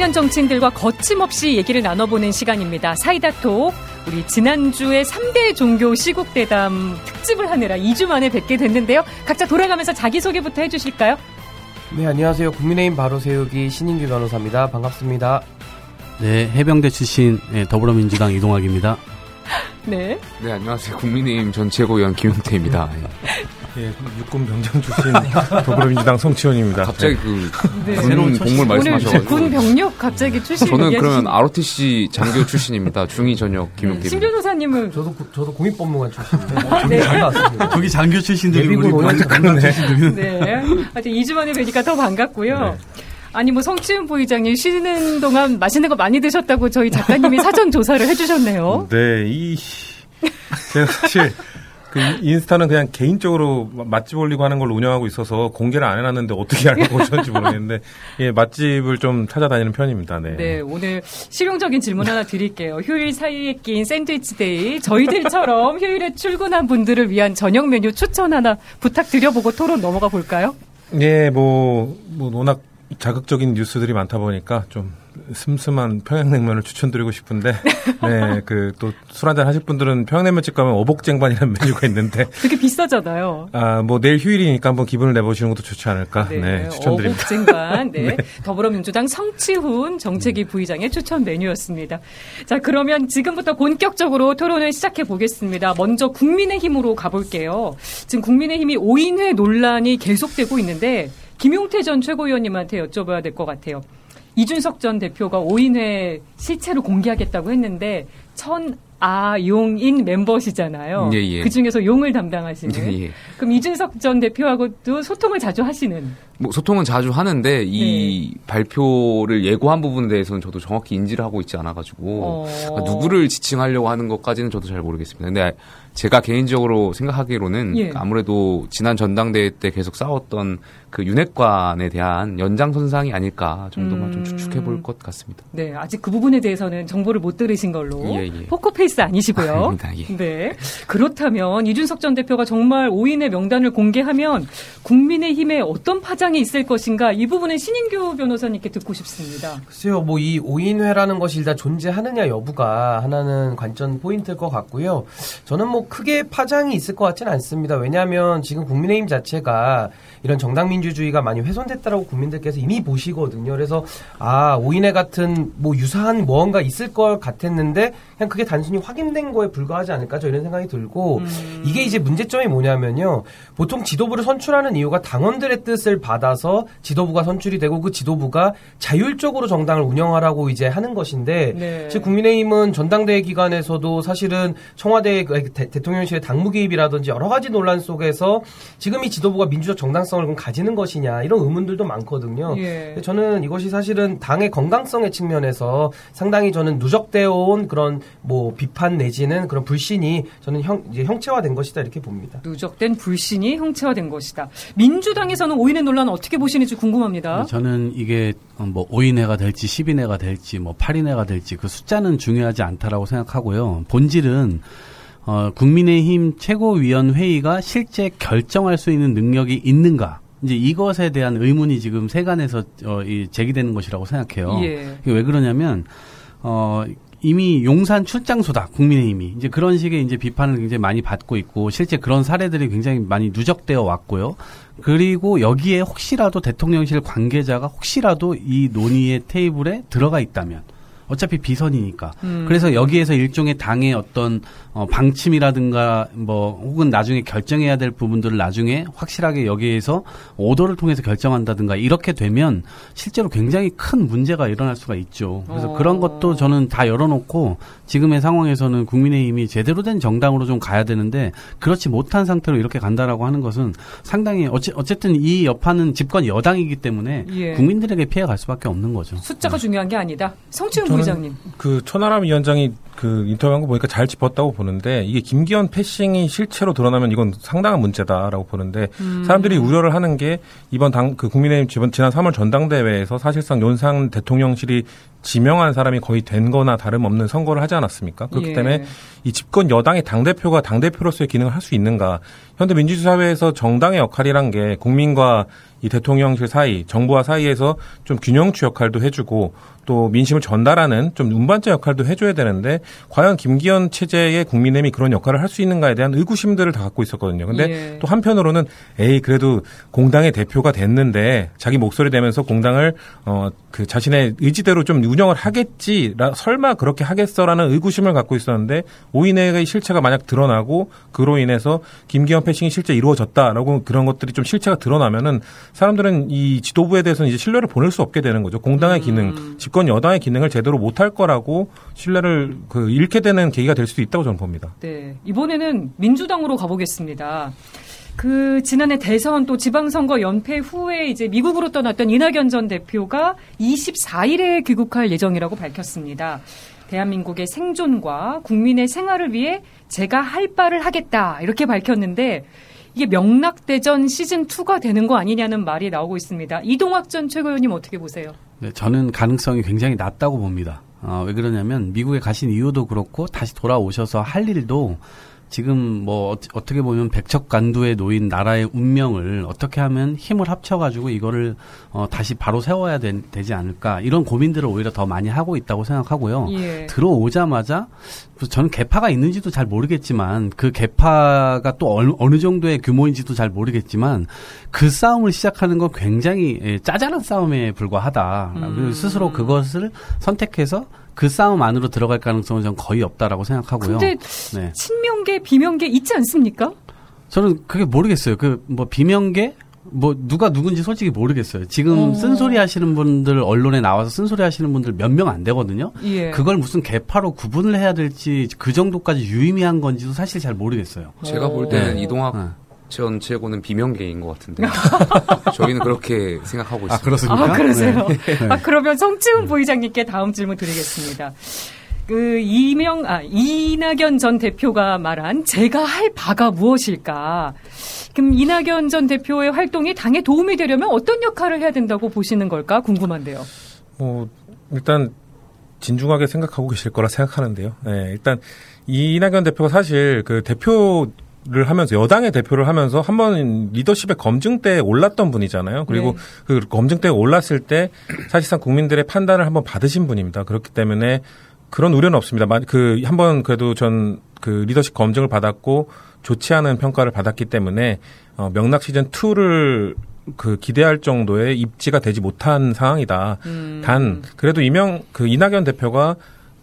청년 정치인들과 거침없이 얘기를 나눠보는 시간입니다. 사이다톡. 우리 지난주에 3대 종교 시국 대담 특집을 하느라 2주 만에 뵙게 됐는데요. 각자 돌아가면서 자기소개부터 해주실까요? 네, 안녕하세요. 국민의힘 바로 세우기 신인규 변호사입니다. 반갑습니다. 네, 해병대 출신 네, 더불어민주당 이동학입니다. 네. 네, 안녕하세요. 국민의힘 전 최고위원 김용태입니다. 예, 육군 병장 출신 더불어민주당 성치원입니다. 갑자기 그 네. 군 복물 말씀하셔가지고 군 병력 갑자기 출신 저는 그러면 ROTC 장교 출신입니다. 중위 전역 신 김용태입니다. 변호사님은 저도 구- 저도 공익법무관 출신인데 네. 저기 장교 출신들이 우리 오연자 그러네. 네. 하여튼 2주 만에 뵈니까 더 반갑고요. 아니 뭐 성치훈 부의장님 쉬는 동안 맛있는 거 많이 드셨다고 저희 작가님이 사전 조사를 해주셨네요. 네, 이 제가 사실 그 인스타는 그냥 개인적으로 맛집 올리고 하는 걸 운영하고 있어서 공개를 안 해놨는데 어떻게 알고 오셨는지 모르겠는데 예, 맛집을 좀 찾아다니는 편입니다. 네. 네, 오늘 실용적인 질문 하나 드릴게요. 휴일 사이에 낀 샌드위치 데이. 저희들처럼 휴일에 출근한 분들을 위한 저녁 메뉴 추천 하나 부탁드려보고 토론 넘어가 볼까요? 예, 뭐, 뭐 워낙 자극적인 뉴스들이 많다 보니까 좀 슴슴한 평양냉면을 추천드리고 싶은데, 네, 그 또 술 한잔 하실 분들은 평양냉면집 가면 어복쟁반이라는 메뉴가 있는데, 되게 비싸잖아요. 아, 뭐 내일 휴일이니까 한번 기분을 내보시는 것도 좋지 않을까, 네, 추천드립니다. 어복쟁반. 네. 더불어민주당 성치훈 정책위 부의장의 추천 메뉴였습니다. 자, 그러면 지금부터 본격적으로 토론을 시작해 보겠습니다. 먼저 국민의힘으로 가볼게요. 지금 국민의힘이 5인회 논란이 계속되고 있는데 김용태 전 최고위원님한테 여쭤봐야 될 것 같아요. 이준석 전 대표가 5인회 실체를 공개하겠다고 했는데 천 아용인 멤버시잖아요. 예, 예. 그 중에서 용을 담당하시는. 예, 예. 그럼 이준석 전 대표하고도 소통을 자주 하시는. 뭐 소통은 자주 하는데 이 네. 발표를 예고한 부분에 대해서는 저도 정확히 인지를 하고 있지 않아가지고 어. 그러니까 누구를 지칭하려고 하는 것까지는 저도 잘 모르겠습니다. 근데 제가 개인적으로 생각하기로는 예. 아무래도 지난 전당대회 때 계속 싸웠던 그 윤핵관에 대한 연장선상이 아닐까 정도만 음. 좀 추측해 볼 것 같습니다. 네, 아직 그 부분에 대해서는 정보를 못 들으신 걸로. 예, 예. 포커페이스 아니시고요. 아닙니다, 예. 네. 그렇다면 이준석 전 대표가 정말 5인의 명단을 공개하면 국민의힘에 어떤 파장이 있을 것인가 이 부분은 신인규 변호사님께 듣고 싶습니다. 글쎄요, 뭐 이 5인회라는 것이 일단 존재하느냐 여부가 하나는 관전 포인트일 것 같고요. 저는 뭐 크게 파장이 있을 것 같지는 않습니다. 왜냐하면 지금 국민의힘 자체가 이런 정당 민 주주의가 많이 훼손됐다라고 국민들께서 이미 보시거든요. 그래서 아 5인회 같은 뭐 유사한 무언가 있을 것 같았는데 그냥 그게 단순히 확인된 거에 불과하지 않을까 저 이런 생각이 들고 이게 이제 문제점이 뭐냐면요. 보통 지도부를 선출하는 이유가 당원들의 뜻을 받아서 지도부가 선출이 되고 그 지도부가 자율적으로 정당을 운영하라고 이제 하는 것인데 네. 즉 국민의힘은 전당대회 기간에서도 사실은 청와대 그 대- 대 통령실의 당무 개입이라든지 여러 가지 논란 속에서 지금 이 지도부가 민주적 정당성을 그럼 가지는 것이냐 이런 의문들도 많거든요. 예. 저는 이것이 사실은 당의 건강성의 측면에서 상당히 저는 누적되어 온 그런 뭐 비판 내지는 그런 불신이 저는 형, 이제 형체화된 것이다 이렇게 봅니다. 누적된 불신이 형체화된 것이다. 민주당에서는 5인의 논란 어떻게 보시는지 궁금합니다. 저는 이게 뭐 5인회가 될지 10인회가 될지 뭐 8인회가 될지 그 숫자는 중요하지 않다라고 생각하고요. 본질은 어, 국민의힘 최고위원회의가 실제 결정할 수 있는 능력이 있는가? 이제 이것에 대한 의문이 지금 세간에서 어, 이 제기되는 것이라고 생각해요. 예. 이게 왜 그러냐면 어 이미 용산 출장소다 국민의힘이 이제 그런 식의 이제 비판을 굉장히 많이 받고 있고 실제 그런 사례들이 굉장히 많이 누적되어 왔고요. 그리고 여기에 혹시라도 대통령실 관계자가 혹시라도 이 논의의 테이블에 들어가 있다면 어차피 비선이니까. 음. 그래서 여기에서 일종의 당의 어떤 어, 방침이라든가 뭐 혹은 나중에 결정해야 될 부분들을 나중에 확실하게 여기에서 오더를 통해서 결정한다든가 이렇게 되면 실제로 굉장히 큰 문제가 일어날 수가 있죠. 그래서 어. 그런 것도 저는 다 열어놓고 지금의 상황에서는 국민의힘이 제대로 된 정당으로 좀 가야 되는데 그렇지 못한 상태로 이렇게 간다라고 하는 것은 상당히 어째, 어쨌든 이 여파는 집권 여당이기 때문에 예. 국민들에게 피해 갈 수밖에 없는 거죠. 숫자가 중요한 게 아니다. 성치훈 저는 부의장님. 그 천하람 위원장이 그 인터뷰한 거 보니까 잘 짚었다고 보는데 이게 김기현 패싱이 실체로 드러나면 이건 상당한 문제다라고 보는데 음. 사람들이 우려를 하는 게 이번 당 그 국민의힘 지번 지난 3월 전당대회에서 사실상 윤상 대통령실이 지명한 사람이 거의 된 거나 다름없는 선거를 하지 않았습니까? 그렇기 예. 때문에 이 집권 여당의 당 대표가 당 대표로서의 기능을 할 수 있는가. 현대 민주주의 사회에서 정당의 역할이란 게 국민과 이 대통령실 사이, 정부와 사이에서 좀 균형추 역할도 해주고 또 민심을 전달하는 좀 운반자 역할도 해줘야 되는데 과연 김기현 체제의 국민의힘이 그런 역할을 할 수 있는가에 대한 의구심들을 다 갖고 있었거든요. 근데 예. 또 한편으로는 에이 그래도 공당의 대표가 됐는데 자기 목소리 내면서 공당을 어 그 자신의 의지대로 좀 운영을 하겠지 라, 설마 그렇게 하겠어라는 의구심을 갖고 있었는데 오인회의 실체가 만약 드러나고 그로 인해서 김기현 패싱이 실제 이루어졌다라고 그런 것들이 좀 실체가 드러나면은 사람들은 이 지도부에 대해서는 이제 신뢰를 보낼 수 없게 되는 거죠 공당의 기능 집권 여당의 기능을 제대로 못할 거라고 신뢰를 그 잃게 되는 계기가 될 수도 있다고 저는 봅니다. 네. 이번에는 민주당으로 가보겠습니다. 그 지난해 대선 또 지방선거 연패 후에 이제 미국으로 떠났던 이낙연 전 대표가 24일에 귀국할 예정이라고 밝혔습니다. 대한민국의 생존과 국민의 생활을 위해 제가 할 바를 하겠다 이렇게 밝혔는데 이게 명락대전 시즌 2가 되는 거 아니냐는 말이 나오고 있습니다. 이동학 전 최고위원님 어떻게 보세요? 네, 저는 가능성이 굉장히 낮다고 봅니다. 어, 왜 그러냐면 미국에 가신 이유도 그렇고 다시 돌아오셔서 할 일도 지금 뭐 어, 어떻게 보면 백척간두에 놓인 나라의 운명을 어떻게 하면 힘을 합쳐가지고 이거를 어, 다시 바로 세워야 되, 지 않을까 이런 고민들을 오히려 더 많이 하고 있다고 생각하고요. 예. 들어오자마자 그래서 저는 개파가 있는지도 잘 모르겠지만 그 개파가 또 어느, 어느 정도의 규모인지도 잘 모르겠지만 그 싸움을 시작하는 건 굉장히 예, 짜잘한 싸움에 불과하다. 음. 스스로 그것을 선택해서 그 싸움 안으로 들어갈 가능성은 전 거의 없다라고 생각하고요. 근데 네. 친명계, 비명계 있지 않습니까? 저는 그게 모르겠어요. 그 뭐 비명계 뭐 누가 누군지 솔직히 모르겠어요. 지금 어. 쓴소리 하시는 분들 언론에 나와서 쓴소리 하시는 분들 몇 명 안 되거든요. 예. 그걸 무슨 개파로 구분을 해야 될지 그 정도까지 유의미한 건지도 사실 잘 모르겠어요. 제가 볼 어. 때는 네. 이동학 네. 전 최고는 비명계인 것 같은데 저희는 그렇게 생각하고 있습니다. 아 그렇습니까? 아, 그러세요? 네. 아, 그러면 성치훈 부의장님께 다음 질문 드리겠습니다. 그 이명 아 이낙연 전 대표가 말한 제가 할 바가 무엇일까? 그럼 이낙연 전 대표의 활동이 당에 도움이 되려면 어떤 역할을 해야 된다고 보시는 걸까 궁금한데요. 뭐 일단 진중하게 생각하고 계실 거라 생각하는데요. 네, 일단 이낙연 대표가 사실 그 대표 를 하면서 여당의 대표를 하면서 한 번 리더십의 검증대에 올랐던 분이잖아요. 그리고 네. 그 검증대에 올랐을 때 사실상 국민들의 판단을 한번 받으신 분입니다. 그렇기 때문에 그런 우려는 없습니다. 마- 그 한 번 그래도 전 그 리더십 검증을 받았고 좋지 않은 평가를 받았기 때문에 어, 명락 시즌 2를 그 기대할 정도의 입지가 되지 못한 상황이다. 음. 단 그래도 이명 그 이낙연 대표가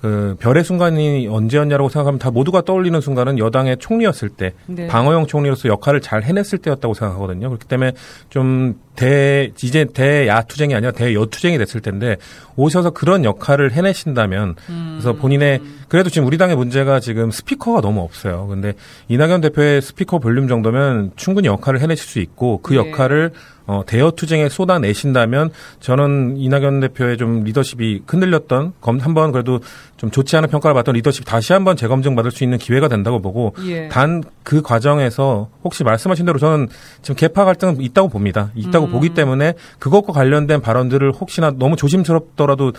그 별의 순간이 언제였냐라고 생각하면 다 모두가 떠올리는 순간은 여당의 총리였을 때 네. 방어형 총리로서 역할을 잘 해냈을 때였다고 생각하거든요. 그렇기 때문에 좀 대 이제 대야 투쟁이 아니라 대여 투쟁이 됐을 텐데 오셔서 그런 역할을 해내신다면 그래서 본인의 그래도 지금 우리 당의 문제가 지금 스피커가 너무 없어요. 근데 이낙연 대표의 스피커 볼륨 정도면 충분히 역할을 해내실 수 있고 그 네. 역할을 어, 대여 투쟁에 쏟아내신다면 저는 이낙연 대표의 좀 리더십이 흔들렸던 검 한번 그래도 좀 좋지 않은 평가를 받던 리더십 다시 한번 재검증 받을 수 있는 기회가 된다고 보고 예. 단그 과정에서 혹시 말씀하신 대로 저는 지금 개파 갈등은 있다고 봅니다. 있다고 음. 보기 때문에 그것과 관련된 발언들을 혹시나 너무 조심스럽더라도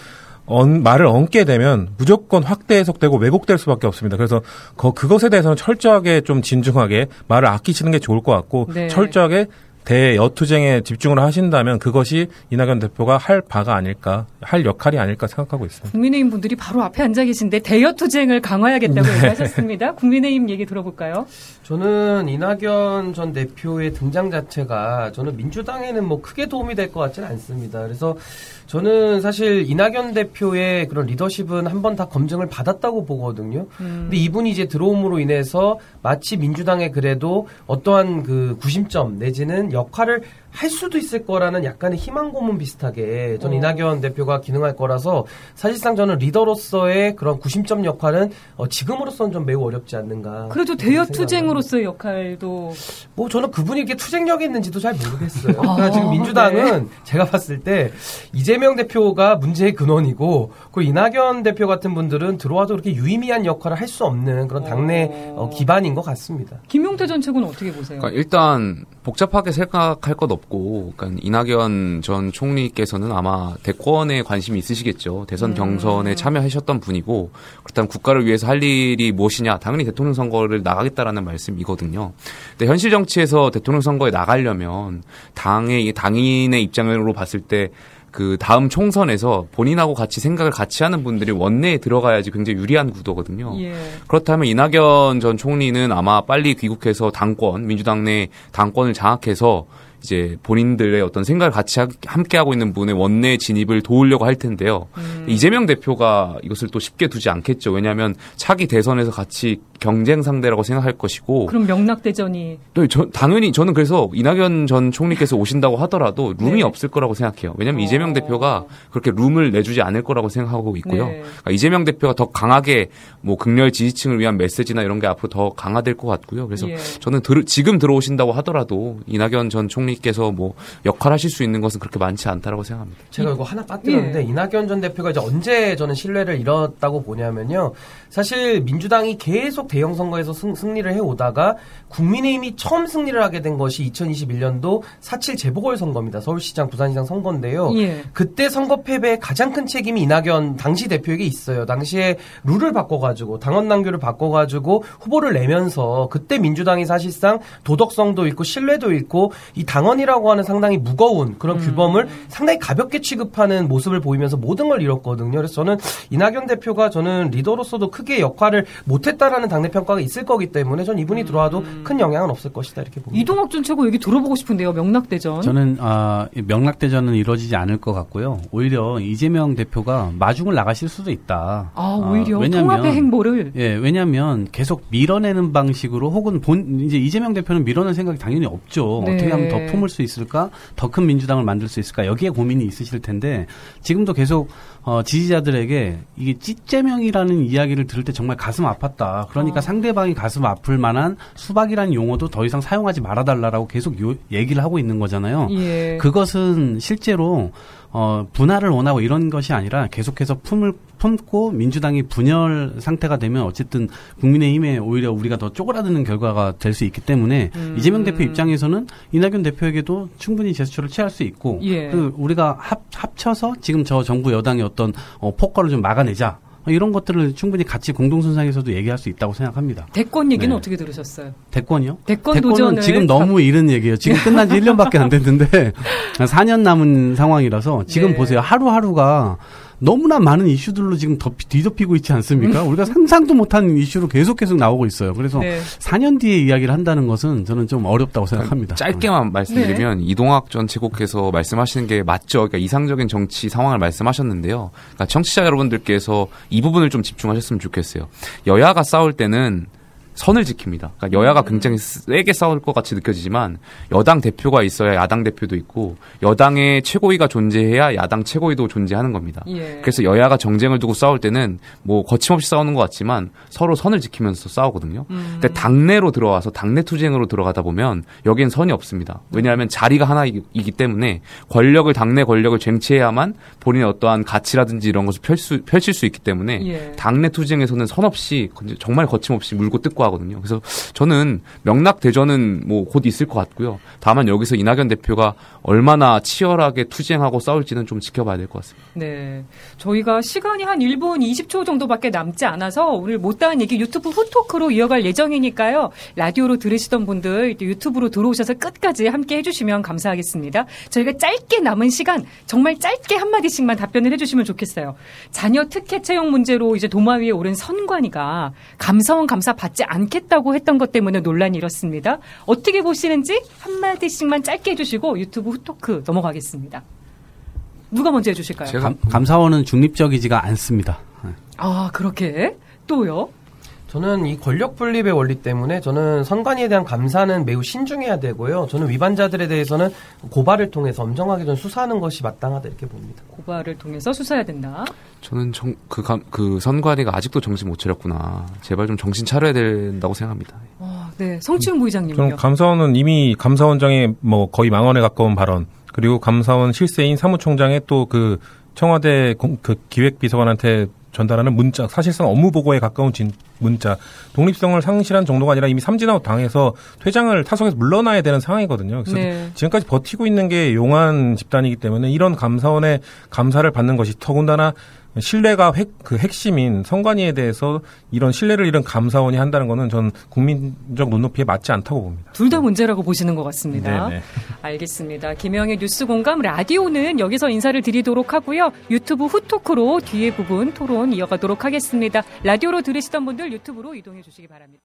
언, 말을 얹게 되면 무조건 확대 해석되고 왜곡될 수밖에 없습니다. 그래서 거, 그것에 대해서는 철저하게 좀 진중하게 말을 아끼시는 게 좋을 것 같고 네. 철저하게 대여투쟁에 집중을 하신다면 그것이 이낙연 대표가 할 바가 아닐까, 할 역할이 아닐까 생각하고 있습니다. 국민의힘 분들이 바로 앞에 앉아 계신데 대여 투쟁을 강화해야겠다고 네. 얘기하셨습니다. 국민의힘 얘기 들어볼까요? 저는 이낙연 전 대표의 등장 자체가 저는 민주당에는 뭐 크게 도움이 될 것 같지는 않습니다. 그래서 저는 사실 이낙연 대표의 그런 리더십은 한 번 다 검증을 받았다고 보거든요. 음. 근데 이분이 이제 들어옴으로 인해서 마치 민주당에 그래도 어떠한 그 구심점 내지는 역할을 할 수도 있을 거라는 약간의 희망 고문 비슷하게 저는 어. 이낙연 대표가 기능할 거라서 사실상 저는 리더로서의 그런 구심점 역할은 어, 지금으로서는 좀 매우 어렵지 않는가. 그래도 대여. 투쟁으로서의 역할도 뭐 저는 그분이 이렇게 투쟁력이 있는지도 잘 모르겠어요. 아, 그러니까 지금 민주당은 제가 봤을 때 이재명 대표가 문제의 근원이고 그 이낙연 대표 같은 분들은 들어와도 그렇게 유의미한 역할을 할 수 없는 그런 당내 어. 어, 기반인 것 같습니다. 김용태 전 최고는 어떻게 보세요? 그러니까 일단 복잡하게 생각할 것 없 고, 그러니까 이낙연 전 총리께서는 아마 대권에 관심이 있으시겠죠. 대선 경선에 참여하셨던 분이고, 그렇다면 국가를 위해서 할 일이 무엇이냐? 당연히 대통령 선거를 나가겠다라는 말씀이거든요. 근데 현실 정치에서 대통령 선거에 나가려면 당의 당인의 입장으로 봤을 때그 다음 총선에서 본인하고 같이 생각을 같이 하는 분들이 원내에 들어가야지 굉장히 유리한 구도거든요. 예. 그렇다면 이낙연 전 총리는 아마 빨리 귀국해서 당권, 민주당 내 당권을 장악해서 이제 본인들의 어떤 생각을 같이 하- 함께 하고 있는 분의 원내 진입을 도우려고 할 텐데요. 이재명 대표가 이것을 또 쉽게 두지 않겠죠. 왜냐하면 차기 대선에서 같이 경쟁 상대라고 생각할 것이고 그럼 명락 대전이 또 저, 당연히 저는 그래서 이낙연 전 총리께서 오신다고 하더라도 룸이 네. 없을 거라고 생각해요. 왜냐하면 어. 이재명 대표가 그렇게 룸을 내주지 않을 거라고 생각하고 있고요. 네. 그러니까 이재명 대표가 더 강하게 뭐 극렬 지지층을 위한 메시지나 이런 게 앞으로 더 강화될 것 같고요. 그래서 예. 저는 들- 지금 들어오신다고 하더라도 이낙연 전 총리 께서 뭐 역할하실 수 있는 것은 그렇게 많지 않다라고 생각합니다. 제가 이거 하나 빠뜨렸는데 예. 이낙연 전 대표가 이제 언제 저는 신뢰를 잃었다고 보냐면요. 사실 민주당이 계속 대형 선거에서 승, 승리를 해오다가 국민의힘이 처음 승리를 하게 된 것이 2021년도 4.7 재보궐 선거입니다. 서울시장, 부산시장 선거인데요. 예. 그때 선거 패배에 가장 큰 책임이 이낙연 당시 대표에게 있어요. 당시에 룰을 바꿔가지고 당원 당규를 바꿔가지고 후보를 내면서 그때 민주당이 사실상 도덕성도 있고 신뢰도 있고 이 당 원이라고 하는 상당히 무거운 그런 규범을 상당히 가볍게 취급하는 모습을 보이면서 모든 걸 잃었거든요. 그래서 저는 이낙연 대표가 저는 리더로서도 크게 역할을 못했다라는 당내 평가가 있을 거기 때문에 전 이분이 들어와도 큰 영향은 없을 것이다 이렇게 봅니다. 이동학 전 최고 얘기 들어보고 싶은데요. 명락대전. 저는 아, 이 명락대전은 이루어지지 않을 것 같고요. 오히려 이재명 대표가 마중을 나가실 수도 있다. 아, 오히려 왜냐면 통합의 행보를 예, 왜냐하면 계속 밀어내는 방식으로 혹은 본 이제 이재명 대표는 밀어낼 생각이 당연히 없죠. 네. 어떻게 하면 더 품을 수 있을까, 더 큰 민주당을 만들 수 있을까? 여기에 고민이 있으실 텐데 지금도 계속 어, 지지자들에게 이게 찌재명이라는 이야기를 들을 때 정말 가슴 아팠다. 그러니까 어. 상대방이 가슴 아플 만한 수박이라는 용어도 더 이상 사용하지 말아달라라고 계속 요, 얘기를 하고 있는 거잖아요. 예. 그것은 실제로 어, 분할을 원하고 이런 것이 아니라 계속해서 품을 품고 민주당이 분열 상태가 되면 어쨌든 국민의힘에 오히려 우리가 더 쪼그라드는 결과가 될 수 있기 때문에 음. 이재명 대표 입장에서는 이낙연 대표에게도 충분히 제스처를 취할 수 있고 예. 그 우리가 합, 합쳐서 지금 저 정부 여당의 어떤 어, 폭거를 좀 막아내자 이런 것들을 충분히 같이 공동선상에서도 얘기할 수 있다고 생각합니다. 대권 얘기는 네. 어떻게 들으셨어요? 대권이요? 대권 도전을 지금 가- 너무 이른 얘기예요. 지금 끝난 지 1년밖에 안 됐는데 4년 남은 상황이라서 지금 네. 보세요. 하루하루가 너무나 많은 이슈들로 지금 더 뒤덮이고 있지 않습니까? 우리가 상상도 못한 이슈로 계속 계속 나오고 있어요. 그래서 음. 네. 4년 뒤에 이야기를 한다는 것은 저는 좀 어렵다고 생각합니다. 짧게만 말씀드리면 이동학 전 최고께서 말씀하시는 게 맞죠. 그러니까 이상적인 정치 상황을 말씀하셨는데요. 그러니까 청취자 여러분들께서 이 부분을 좀 집중하셨으면 좋겠어요. 여야가 싸울 때는 선을 지킵니다. 그러니까 여야가 굉장히 세게 싸울 것 같이 느껴지지만 여당 대표가 있어야 야당 대표도 있고 여당의 최고위가 존재해야 야당 최고위도 존재하는 겁니다. 예. 그래서 여야가 정쟁을 두고 싸울 때는 뭐 거침없이 싸우는 것 같지만 서로 선을 지키면서 싸우거든요. 음. 근데 당내로 들어와서 당내 투쟁으로 들어가다 보면 여기엔 선이 없습니다. 왜냐하면 자리가 하나이기 때문에 권력을 당내 권력을 쟁취해야만 본인의 어떠한 가치라든지 이런 것을 펼 수, 펼칠 수 있기 때문에 예. 당내 투쟁에서는 선 없이 정말 거침없이 물고 뜯고 하거든요. 그래서 저는 명락 대전은 뭐 곧 있을 것 같고요. 다만 여기서 이낙연 대표가 얼마나 치열하게 투쟁하고 싸울지는 좀 지켜봐야 될 것 같습니다. 네. 저희가 시간이 한 1분 20초 정도밖에 남지 않아서 오늘 못다한 얘기 유튜브 후토크로 이어갈 예정이니까요. 라디오로 들으시던 분들 또 유튜브로 들어오셔서 끝까지 함께 해주시면 감사하겠습니다. 저희가 짧게 남은 시간 정말 짧게 한마디씩만 답변을 해주시면 좋겠어요. 자녀 특혜 채용 문제로 이제 도마 위에 오른 선관위가 감사원 감사 받지 않 겠다고 했던 것 때문에 논란이 일었습니다. 어떻게 보시는지 한마디씩만 짧게 해주시고 유튜브 후토크 넘어가겠습니다. 누가 먼저 해주실까요? 제가- 감, 감사원은 중립적이지가 않습니다. 아, 그렇게? 또요? 저는 이 권력 분립의 원리 때문에 저는 선관위에 대한 감사는 매우 신중해야 되고요. 저는 위반자들에 대해서는 고발을 통해서 엄정하게 좀 수사하는 것이 마땅하다 이렇게 봅니다. 고발을 통해서 수사해야 된다. 저는 정, 그, 감- 그 선관위가 아직도 정신 못 차렸구나. 제발 좀 정신 차려야 된다고 생각합니다. 어, 네. 성치훈 저는 부의장님요. 감사원은 이미 감사원장의 뭐 거의 망언에 가까운 발언 그리고 감사원 실세인 사무총장의 또 그 청와대 공- 그 기획비서관한테 전달하는 문자 사실상 업무 보고에 가까운 진, 문자 독립성을 상실한 정도가 아니라 이미 삼진아웃 당해서 퇴장을 타석에서 물러나야 되는 상황이거든요. 그래서 네. 지금까지 버티고 있는 게 용한 집단이기 때문에 이런 감사원의 감사를 받는 것이 더군다나 신뢰가 핵, 그 핵심인 선관위에 대해서 이런 신뢰를 잃은 감사원이 한다는 거는 전 국민적 눈높이에 맞지 않다고 봅니다. 둘 다 문제라고 보시는 것 같습니다. 네네. 알겠습니다. 김영의 뉴스 공감 라디오는 여기서 인사를 드리도록 하고요. 유튜브 후토크로 뒤에 부분 토론 이어가도록 하겠습니다. 라디오로 들으시던 분들 유튜브로 이동해 주시기 바랍니다.